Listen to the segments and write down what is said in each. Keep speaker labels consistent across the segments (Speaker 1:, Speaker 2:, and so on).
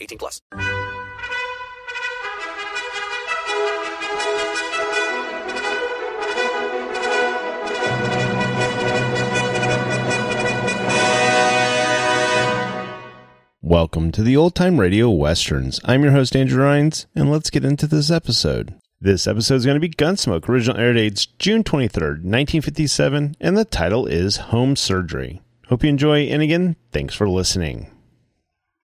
Speaker 1: 18 plus.
Speaker 2: Welcome to the Old Time Radio Westerns. I'm your host, Andrew Rhynes, and let's get into this episode. This episode is going to be Gunsmoke. Original air dates June 23rd, 1957, and the title is Home Surgery. Hope you enjoy, and again, thanks for listening.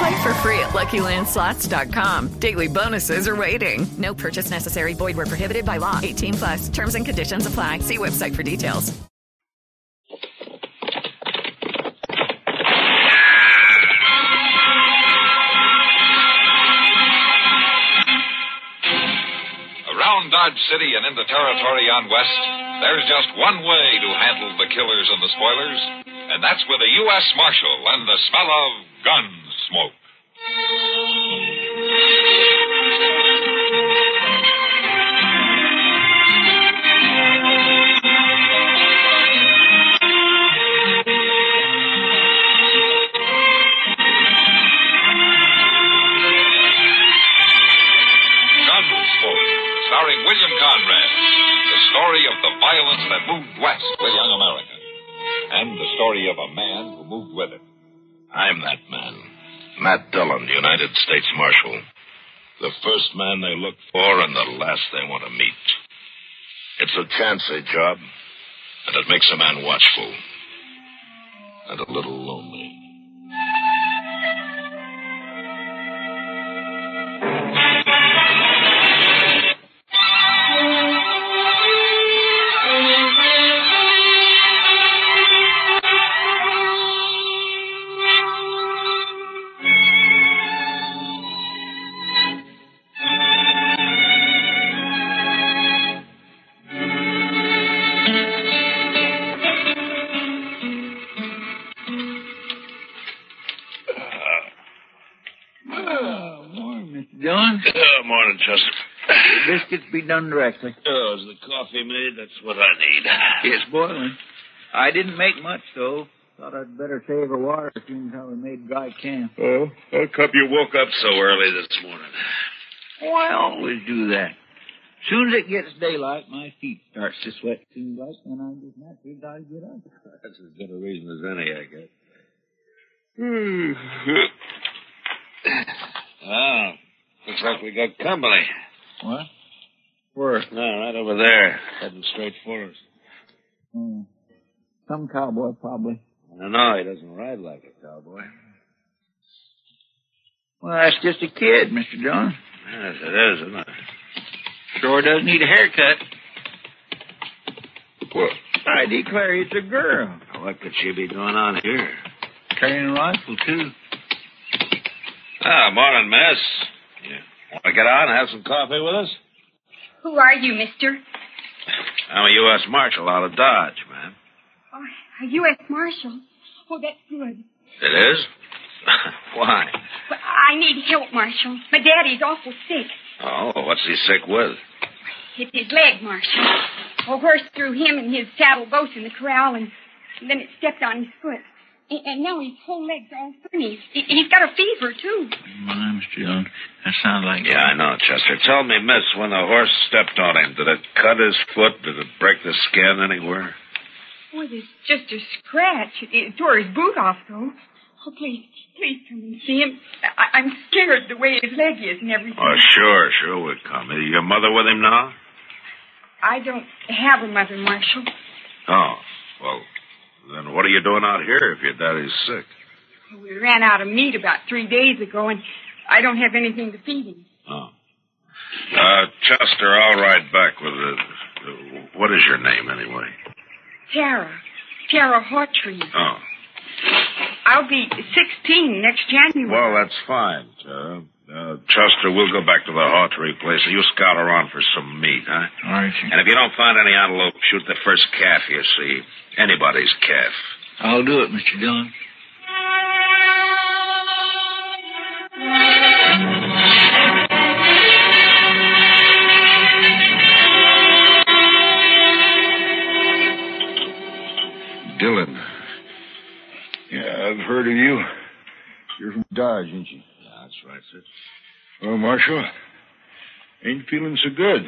Speaker 3: Play for free at LuckyLandSlots.com. Daily bonuses are waiting. No purchase necessary. Void were prohibited by law. 18 plus. Terms and conditions apply. See website for details.
Speaker 4: Around Dodge City and in the territory on West, there's just one way to handle the killers and the spoilers, and that's with a U.S. Marshal and the smell of gun smoke. Gunsmoke, starring William Conrad. The story of the violence that moved west with young America. And the story of a man who moved with it.
Speaker 5: I'm that man. Matt Dillon, United States Marshal. The first man they look for and the last they want to meet. It's a chancy job, and it makes a man watchful. And a little lonely.
Speaker 6: Biscuits be done directly.
Speaker 5: Oh, is the coffee made? That's what I need.
Speaker 6: It's boiling. I didn't make much, though. Thought I'd better save the water, seeing how we made dry camp.
Speaker 5: Oh, oh how come you woke up so early this morning?
Speaker 6: Oh, I always do that. As soon as it gets daylight, my feet starts to sweat. Seems like then I just naturally gotta get up.
Speaker 5: That's as good a reason as any, I guess. oh, looks like we got company.
Speaker 6: What? Where?
Speaker 5: No, right over there, heading straight for us.
Speaker 6: Hmm. Some cowboy, probably.
Speaker 5: I don't know, he doesn't ride like a cowboy.
Speaker 6: Well, that's just a kid, Mr. Dillon.
Speaker 5: Yes, it is, isn't it?
Speaker 6: Sure does need a haircut. Well, I declare it's a girl.
Speaker 5: What could she be doing on here?
Speaker 6: Carrying a rifle, too.
Speaker 5: Ah, morning, miss. You want to get out and have some coffee with us?
Speaker 7: Who are you, mister?
Speaker 5: I'm a U.S. Marshal out of Dodge, ma'am.
Speaker 7: Oh, a U.S. Marshal. Oh, that's good.
Speaker 5: It is? Why?
Speaker 7: But I need help, Marshal. My daddy's awful sick.
Speaker 5: Oh, what's he sick with?
Speaker 7: It's his leg, Marshal. A horse threw him and his saddle both in the corral, and and then it stepped on his foot. A- And now his whole leg's all funny. He- He's got a fever, too.
Speaker 6: My, Mr. Dillon, that sounds like...
Speaker 5: Yeah, I know, Chester. Tell me, miss, when the horse stepped on him, did it cut his foot? Did it break the skin anywhere?
Speaker 7: Boy, it's just a scratch. It, it tore his boot off, though. Oh, please, please come and see him. I, I'm scared the way his leg is and everything.
Speaker 5: Oh, sure, sure we'll come. Is your mother with him now?
Speaker 7: I don't have a mother, Marshal.
Speaker 5: Oh, well, then what are you doing out here if your daddy's sick?
Speaker 7: We ran out of meat about three days ago, and I don't have anything to feed him.
Speaker 5: Oh. Uh, Chester, I'll ride back with the... What is your name, anyway?
Speaker 7: Tara. Tara Hawtree.
Speaker 5: Oh.
Speaker 7: I'll be 16 next January.
Speaker 5: Well, that's fine, Tara. Uh, Chester, we'll go back to the Hawtree place, and you scout around for some meat, huh?
Speaker 6: All right,
Speaker 5: And if you don't find any antelope, shoot the first calf you see. Anybody's calf.
Speaker 6: I'll do it, Mr. Dillon.
Speaker 8: Dillon. Yeah, I've heard of you. You're from Dodge, ain't you?
Speaker 5: Yeah, that's right, sir.
Speaker 8: Well, Marshal, ain't feeling so good.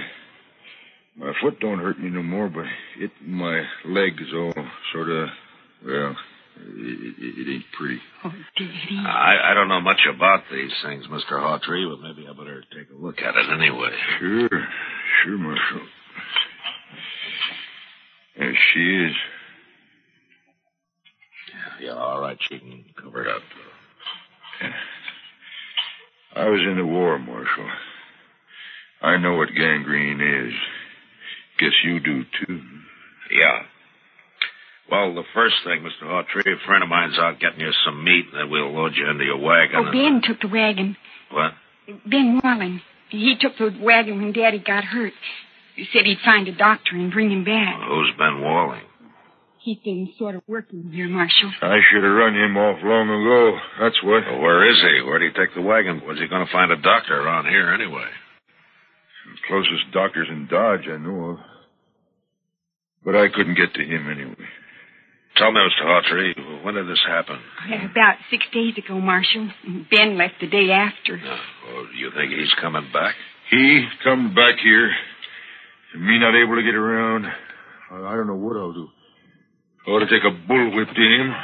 Speaker 8: My foot don't hurt me no more, but it my leg is all sort of, well, it, it, it ain't pretty.
Speaker 7: Oh, Daddy.
Speaker 5: I, I don't know much about these things, Mr. Hawtree, but maybe I better take a look at it anyway.
Speaker 8: Sure, sure, Marshal. There she is.
Speaker 5: Yeah, yeah, all right, she can cover it up.
Speaker 8: I was in the war, Marshal. I know what gangrene is. Guess you do, too.
Speaker 5: Yeah. Well, the first thing, Mr. Hawtree, a friend of mine's out getting you some meat, and then we'll load you into your wagon.
Speaker 7: Oh,
Speaker 5: and-
Speaker 7: Ben took the wagon.
Speaker 5: What?
Speaker 7: Ben Walling. He took the wagon when Daddy got hurt. He said he'd find a doctor and bring him back.
Speaker 5: Who's Ben Walling?
Speaker 7: He's been sort of working here, Marshal.
Speaker 8: I should have run him off long ago. That's what.
Speaker 5: Well, where is he? Where'd he take the wagon? Was he going to find a doctor around here anyway?
Speaker 8: The Closest doctor's in Dodge I know of. But I couldn't get to him anyway.
Speaker 5: Tell me, Mr. Hawtree, when did this happen?
Speaker 7: About six days ago, Marshal. Ben left the day after.
Speaker 5: Oh, you think he's coming back?
Speaker 8: He come back here, and me not able to get around. I I don't know what I'll do. I ought to take a bullwhip to him.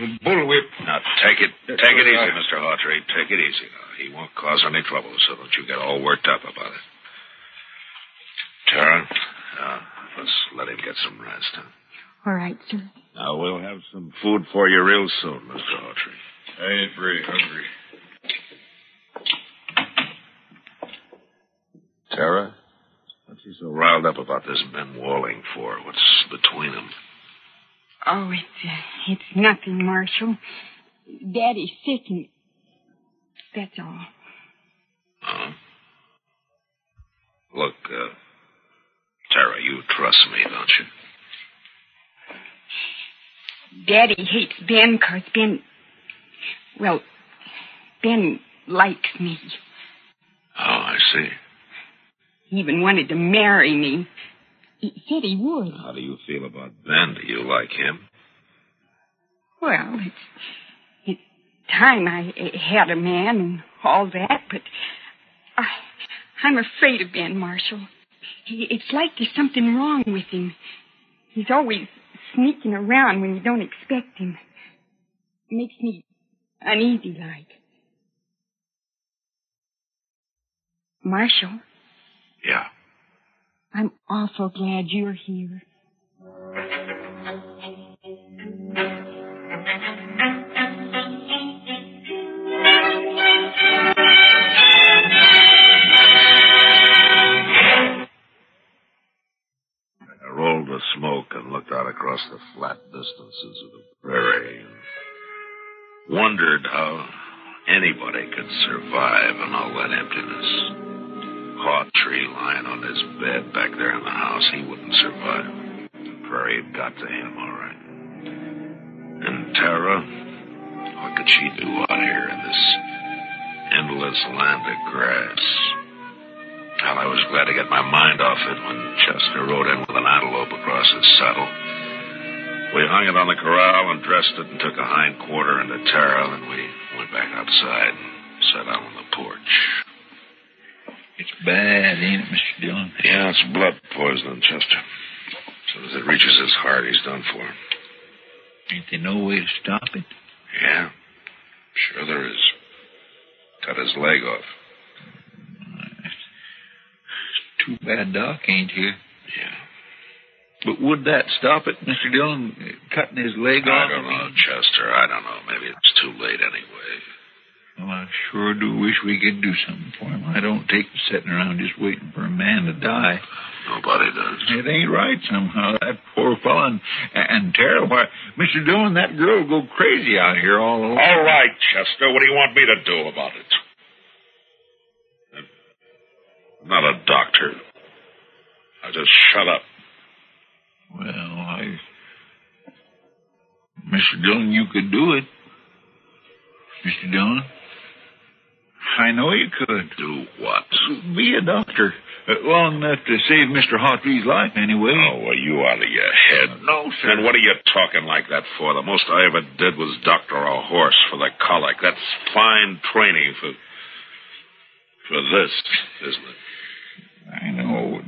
Speaker 8: A bullwhip.
Speaker 5: Now, take it,
Speaker 8: That's
Speaker 5: take it easy,
Speaker 8: right.
Speaker 5: Mr. Hawtree. Take it easy. Now. He won't cause any trouble, so don't you get all worked up about it. Tara, uh, let's let him get some rest, huh?
Speaker 7: All right, sir.
Speaker 5: Now, we'll have some food for you real soon, Mr. Hawtree.
Speaker 8: I ain't very hungry.
Speaker 5: Tara? What's he so riled up about this Ben Walling for? What's between them?
Speaker 7: Oh, it's uh, it's nothing, Marshal. Daddy's sick, and that's all.
Speaker 5: Huh? Look, uh, Tara, you trust me, don't you?
Speaker 7: Daddy hates Ben because Ben, well, Ben likes me.
Speaker 5: Oh, I see.
Speaker 7: He even wanted to marry me. He said he would.
Speaker 5: How do you feel about Ben? Do you like him?
Speaker 7: Well, it's, it's time I had a man and all that, but I, I'm afraid of Ben Marshal. He, it's like there's something wrong with him. He's always sneaking around when you don't expect him. It Makes me uneasy like. Marshal,
Speaker 5: Yeah.
Speaker 7: I'm awful glad you're here.
Speaker 5: I rolled the smoke and looked out across the flat distances of the prairie and wondered how anybody could survive in all that emptiness. Hawtree lying on his bed back there in the house, he wouldn't survive. Prairie had got to him, all right. And Tara, what could she do out here in this endless land of grass? Well, I was glad to get my mind off it when Chester rode in with an antelope across his saddle. We hung it on the corral and dressed it and took a hind quarter into Tara, and
Speaker 6: bad, ain't it, Mr. Dillon?
Speaker 5: Yeah, it's blood poisoning, Chester. As soon as it reaches his heart, he's done for.
Speaker 6: Ain't there no way to stop it?
Speaker 5: Yeah, sure there is. Cut his leg off.
Speaker 6: Too bad Doc ain't here.
Speaker 5: Yeah.
Speaker 6: But would that stop it, Mr. Dillon? Cutting his leg
Speaker 5: I
Speaker 6: off?
Speaker 5: I don't know, Chester. I don't know. Maybe it's too late anyway.
Speaker 6: Well, I sure do wish we could do something for him. I don't take to sitting around just waiting for a man to die.
Speaker 5: Nobody does.
Speaker 6: It ain't right somehow. That poor fella and, and Tara, why, Mr. Dillon, that girl go crazy out here all alone.
Speaker 5: All right, Chester. What do you want me to do about it? I'm not a doctor. I just shut up.
Speaker 6: Well, I. Mr. Dillon, you could do it. Mr. Dillon? I know you could.
Speaker 5: Do what?
Speaker 6: Be a doctor. Uh, long enough to save Mr. Hawtree's life, anyway.
Speaker 5: Oh, are you out of your head?
Speaker 6: No, sir.
Speaker 5: And what are you talking like that for? The most I ever did was doctor a horse for the colic. That's fine training for for this, isn't it?
Speaker 6: I know.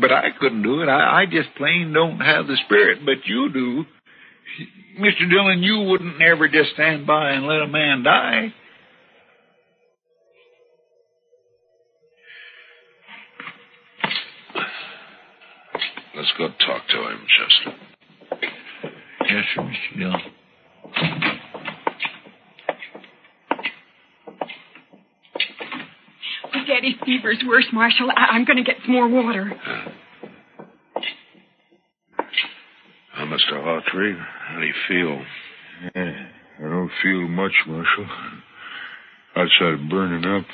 Speaker 6: But I couldn't do it. I, I just plain don't have the spirit, but you do. Mr. Dillon, you wouldn't ever just stand by and let a man die.
Speaker 5: Let's go talk to him, Chester.
Speaker 6: Yes, sir, Mr. Dillon.
Speaker 7: My daddy's fever's worse, Marshal. I- I'm going to get some more water.
Speaker 5: Uh, Mr. Hawtree, how do you feel?
Speaker 8: Yeah, I don't feel much, Marshal. Outside of burning up.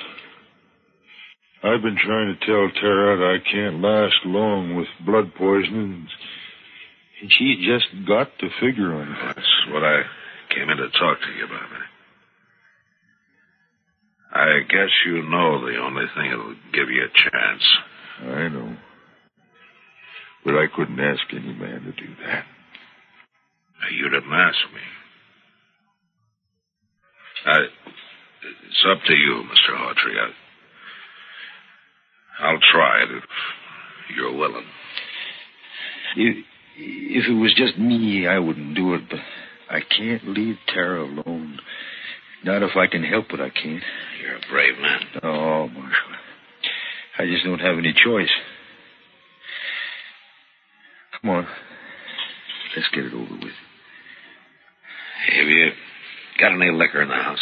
Speaker 8: I've been trying to tell Tara that I can't last long with blood poisoning. And she just got to figure on it.
Speaker 5: That's what I came in to talk to you about. I guess you know the only thing that'll give you a chance.
Speaker 8: I know. But I couldn't ask any man to do that.
Speaker 5: You didn't ask me. I, it's up to you, Mr. Hawtree. I, I'll try it if you're willing.
Speaker 8: If, if it was just me, I wouldn't do it, but I can't leave Tara alone. Not if I can help it, I can't.
Speaker 5: You're a brave man.
Speaker 8: Oh, Marshal. I just don't have any choice. Come on. Let's get it over with.
Speaker 5: Have you got any liquor in the house?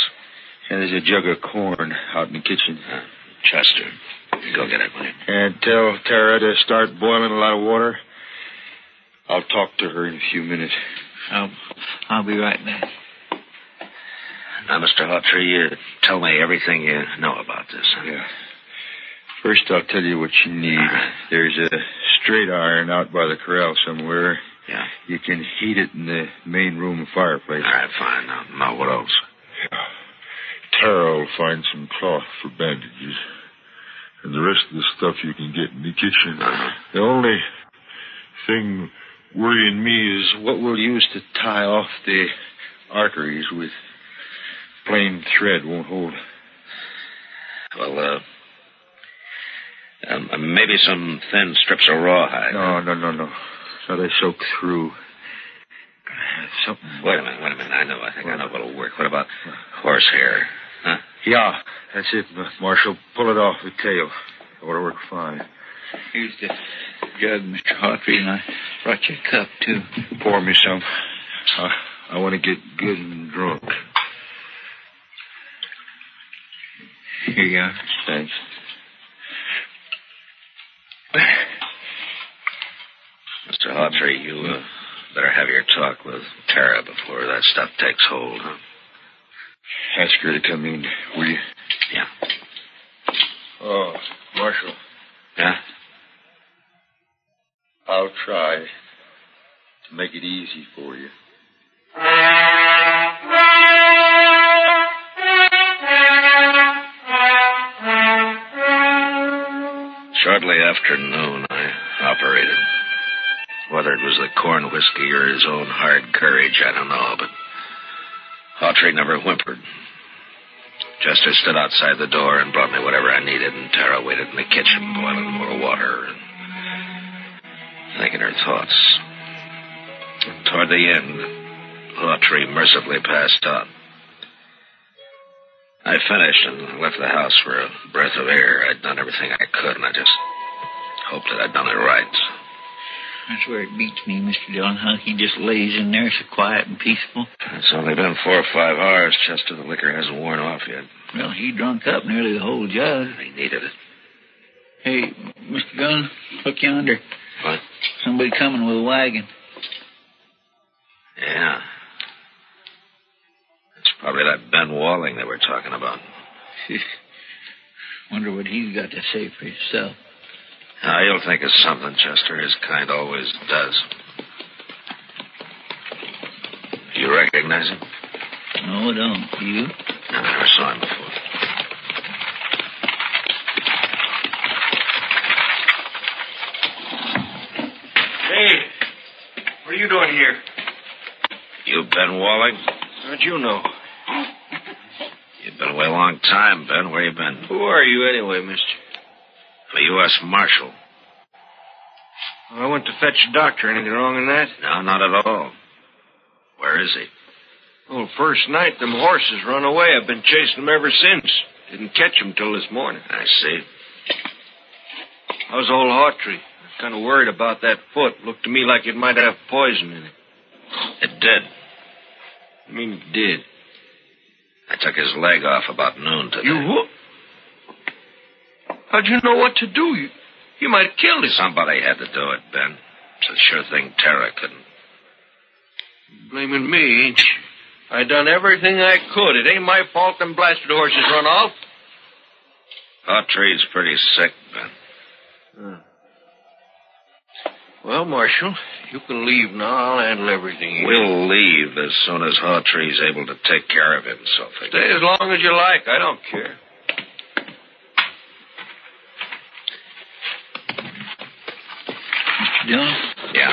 Speaker 8: And there's a jug of corn out in the kitchen.
Speaker 5: Uh, Chester, go get it, will you?
Speaker 8: And tell Tara to start boiling a lot of water. I'll talk to her in a few minutes.
Speaker 6: I'll, I'll be right back.
Speaker 5: Now, Mr. Hawtree, you tell me everything you know about this. Huh?
Speaker 8: Yeah. First, I'll tell you what you need. There's a straight iron out by the corral somewhere.
Speaker 5: Yeah.
Speaker 8: You can heat it in the main room fireplace.
Speaker 5: All right, fine. Now, now what else? Yeah.
Speaker 8: Tara will find some cloth for bandages. And the rest of the stuff you can get in the kitchen. The only thing worrying me is what we'll use to tie off the arteries with plain thread won't hold.
Speaker 5: Well, uh, um, maybe some thin strips of rawhide.
Speaker 8: No, no, no, no. So they soak through. Something.
Speaker 5: Wait a minute, wait a minute. I know. I think I know what'll work. What about horsehair? Huh?
Speaker 8: Yeah, that's it, Marshal. Pull it off the tail. It'll work fine.
Speaker 6: Here's the jug, Mr. Hawtree, and I brought you a cup, too.
Speaker 8: Pour me some. I, I want to get good and drunk.
Speaker 6: Here you are.
Speaker 8: Thanks.
Speaker 5: Mr. Hawtree, you uh, better have your talk with Tara before that stuff takes hold, huh?
Speaker 8: Ask her to come in, will you?
Speaker 5: Yeah.
Speaker 8: Oh, Marshal,
Speaker 5: Yeah?
Speaker 8: I'll try to make it easy for you.
Speaker 5: Shortly after noon, I operated. Whether it was the corn whiskey or his own hard courage, I don't know, but Hawtrey never whimpered. Chester stood outside the door and brought me whatever I needed, and Tara waited in the kitchen boiling more water and thinking her thoughts. Toward the end, Hawtrey mercifully passed out. I finished and left the house for a breath of air. I'd done everything I could, and I just hoped that I'd done it right.
Speaker 6: That's where it beats me, Mr. Dillon, how he just lays in there so quiet and peaceful.
Speaker 5: It's only been four or five hours, Chester. The liquor hasn't worn off yet.
Speaker 6: Well, he drunk up nearly the whole jug.
Speaker 5: He needed it.
Speaker 6: Hey, Mr. Gunn, look yonder.
Speaker 5: What?
Speaker 6: Somebody coming with a wagon.
Speaker 5: Yeah. It's probably that Ben Walling they were talking about.
Speaker 6: Wonder what he's got to say for himself.
Speaker 5: Now, you'll think of something, Chester. His kind always does. You recognize him?
Speaker 6: No, I don't. You?
Speaker 5: I never saw him before.
Speaker 9: Hey, what are you doing here?
Speaker 5: You Ben Walling?
Speaker 9: How'd you know?
Speaker 5: You've been away a long time, Ben. Where you been?
Speaker 9: Who are you anyway, mister?
Speaker 5: A U.S. Marshal.
Speaker 9: I went to fetch a doctor. Anything wrong in that?
Speaker 5: No, not at all. Where is he?
Speaker 9: Well, first night, them horses run away. I've been chasing them ever since. Didn't catch them till this morning.
Speaker 5: I see.
Speaker 9: How's old? I was kind of worried about that foot. Looked to me like it might have poison in it.
Speaker 5: It did.
Speaker 9: I mean, it did.
Speaker 5: I took his leg off about noon today.
Speaker 9: You what? How'd you know what to do? You, you might have killed him.
Speaker 5: Somebody had to do it, Ben. It's a sure thing Tara couldn't.
Speaker 9: Blaming me, ain't you? I done everything I could. It ain't my fault them blasted horses run off.
Speaker 5: Hawtrey's pretty sick, Ben.
Speaker 9: Hmm. Well, Marshal, you can leave now. I'll handle everything here.
Speaker 5: We'll leave as soon as Hawtrey's able to take care of himself again.
Speaker 9: Stay as long as you like. I don't care.
Speaker 6: Mr. Dillon?
Speaker 5: Yeah.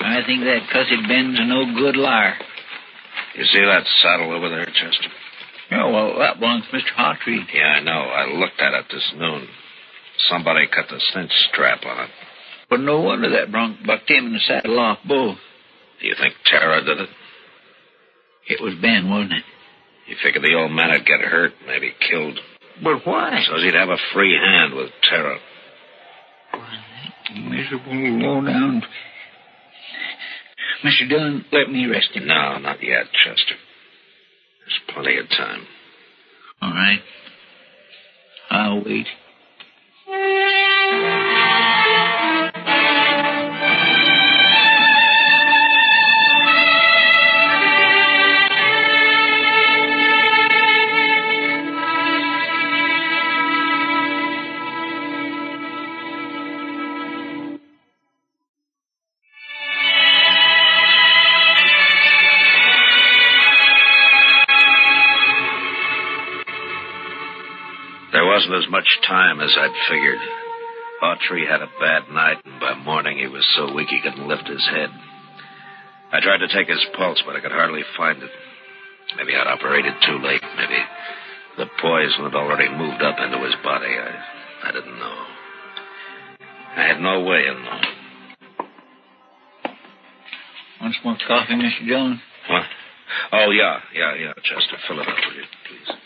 Speaker 6: I think that cussed Ben's a no good liar.
Speaker 5: You see that saddle over there, Chester?
Speaker 6: Yeah, well, that belongs to Mr. Hawtrey.
Speaker 5: Yeah, I know. I looked at it this noon. Somebody cut the cinch strap on it.
Speaker 6: But no wonder that bronc bucked him in the saddle off both.
Speaker 5: Do you think Tara did it?
Speaker 6: It was Ben, wasn't it?
Speaker 5: You figured the old man would get hurt, maybe killed.
Speaker 6: But why?
Speaker 5: So he'd have a free hand with Tara.
Speaker 6: Miserable low down. Mr. Dillon, let me rest him.
Speaker 5: No, not yet, Chester. There's plenty of time.
Speaker 6: All right. I'll wait.
Speaker 5: Wasn't as much time as I'd figured. Hawtrey had a bad night, and by morning he was so weak he couldn't lift his head. I tried to take his pulse, but I could hardly find it. Maybe I'd operated too late. Maybe the poison had already moved up into his body. I, I didn't know. I had no way of knowing.
Speaker 6: Want some more coffee, Mr. Jones?
Speaker 5: What? Oh, yeah, yeah, yeah, Chester. Fill it up, will you, please?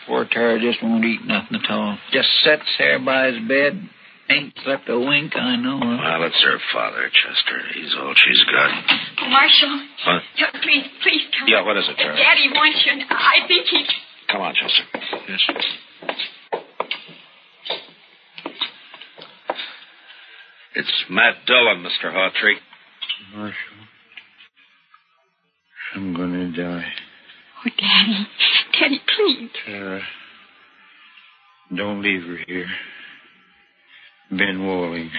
Speaker 6: That poor Tara just won't eat nothing at all. Just sits there by his bed. Ain't slept a wink, I know.
Speaker 5: Well, it's her father, Chester. He's all she's got.
Speaker 7: Marshal.
Speaker 5: What?
Speaker 7: Yeah, please, please come.
Speaker 5: Yeah, what is it, Tara?
Speaker 7: Daddy wants you, and I think he.
Speaker 5: Come on, Chester. Yes. It's Matt Dillon, Mr. Hawtrey.
Speaker 8: Marshal, I'm gonna die.
Speaker 7: Oh, Daddy. Daddy, please.
Speaker 8: Tara, don't leave her here. Ben Walling,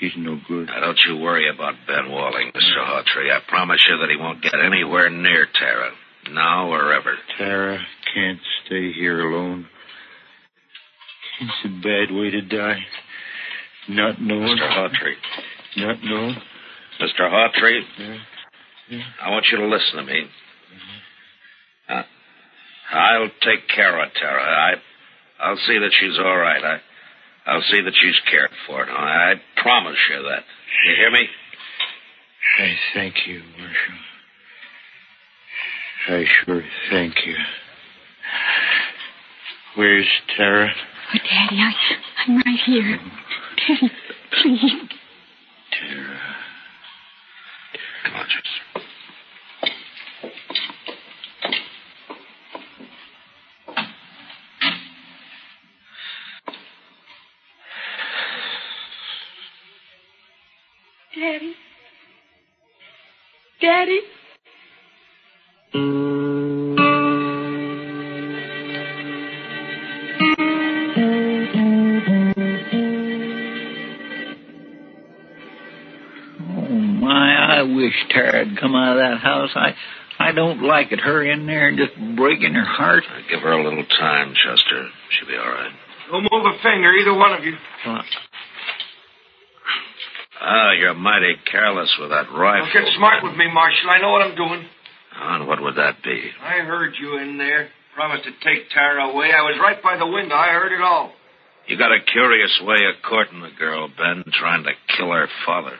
Speaker 8: he's no good.
Speaker 5: Now, don't you worry about Ben Walling, Mr. Hawtrey. I promise you that he won't get anywhere near Tara. Now or ever.
Speaker 8: Tara can't stay here alone. It's a bad way to die.
Speaker 6: Not knowing.
Speaker 5: Mr. Hawtree.
Speaker 6: Not knowing.
Speaker 5: Mr. Hawtree,
Speaker 6: Yeah. Yeah.
Speaker 5: I want you to listen to me. I'll take care of Tara. I, I'll see that she's all right. I, I'll see that she's cared for. Now, I promise you that. You hear me?
Speaker 6: I thank you, Marshal. I sure thank you. Where's Tara?
Speaker 7: Oh, Daddy, I, I'm right here. Daddy, please.
Speaker 6: Tara.
Speaker 5: Come on, Jess.
Speaker 6: I wish Tara'd come out of that house. I, I don't like it. Her in there and just breaking her heart.
Speaker 5: Give her a little time, Chester. She'll be all right.
Speaker 9: Don't move a finger, either one of you.
Speaker 5: Ah, you're mighty careless with that rifle.
Speaker 9: Don't get smart with me, Marshal. I know what I'm doing.
Speaker 5: Oh, and what would that be?
Speaker 9: I heard you in there. Promised to take Tara away. I was right by the window. I heard it all.
Speaker 5: You got a curious way of courting the girl, Ben, trying to kill her father.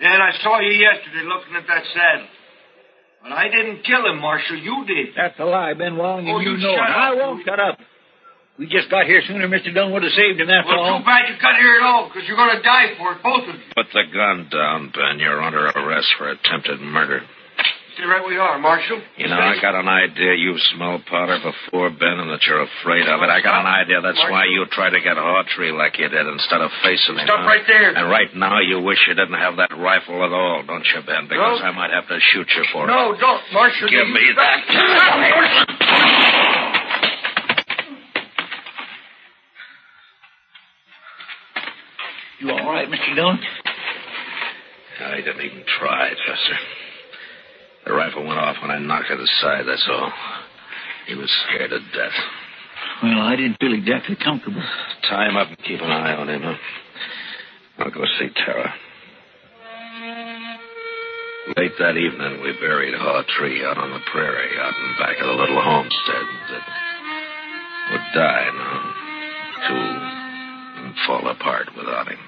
Speaker 9: And I saw you yesterday looking at that saddle. But I didn't kill him, Marshal. You did.
Speaker 6: That's a lie, Ben Walling, and
Speaker 9: Oh,
Speaker 6: you
Speaker 9: you
Speaker 6: know it.
Speaker 9: up.
Speaker 6: I won't shut up. We just got here sooner. Mr. Dunn would have saved him. That's
Speaker 9: well,
Speaker 6: all.
Speaker 9: too bad you got here at all, because you're going to die for it, both of you.
Speaker 5: Put the gun down, Ben. You're under arrest for attempted murder.
Speaker 9: Stay right where you are, Marshal.
Speaker 5: You know, I got an idea you've smelled powder before, Ben, and that you're afraid of it. I got an idea that's why you tried to get Hawtree like you did instead of facing him.
Speaker 9: Stop
Speaker 5: huh?
Speaker 9: right there.
Speaker 5: And right now you wish you didn't have that rifle at all, don't you, Ben? Because
Speaker 9: No.
Speaker 5: I might have to shoot you for it.
Speaker 9: No, don't, Marshal.
Speaker 5: Give me that.
Speaker 6: You all right, Mr. Dunn?
Speaker 5: I didn't even try, Chester. The rifle went off when I knocked it aside, that's all. He was scared to death.
Speaker 6: Well, I didn't feel exactly comfortable.
Speaker 5: Tie him up and keep an eye on him, huh? I'll go see Tara. Late that evening, we buried Hawtree out on the prairie, out in back of the little homestead that would die now, too, and fall apart without him.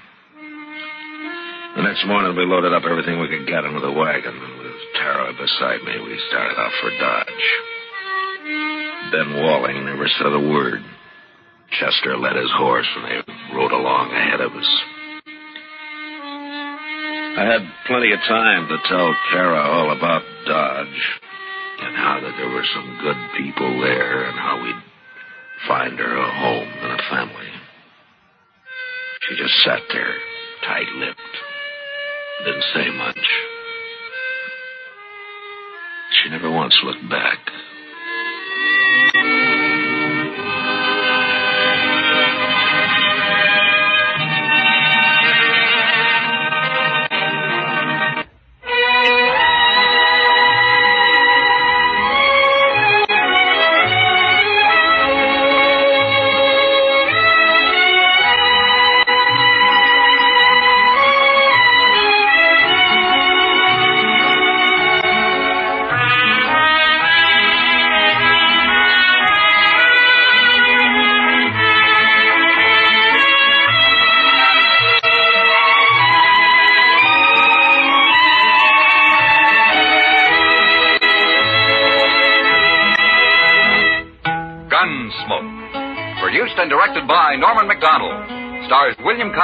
Speaker 5: The next morning, we loaded up everything we could get into the wagon, and with Tara beside me, we started off for Dodge. Ben Walling never said a word. Chester led his horse, and they rode along ahead of us. I had plenty of time to tell Tara all about Dodge and how that there were some good people there and how we'd find her a home and a family. She just sat there, tight-lipped, didn't say much. She never once looked back.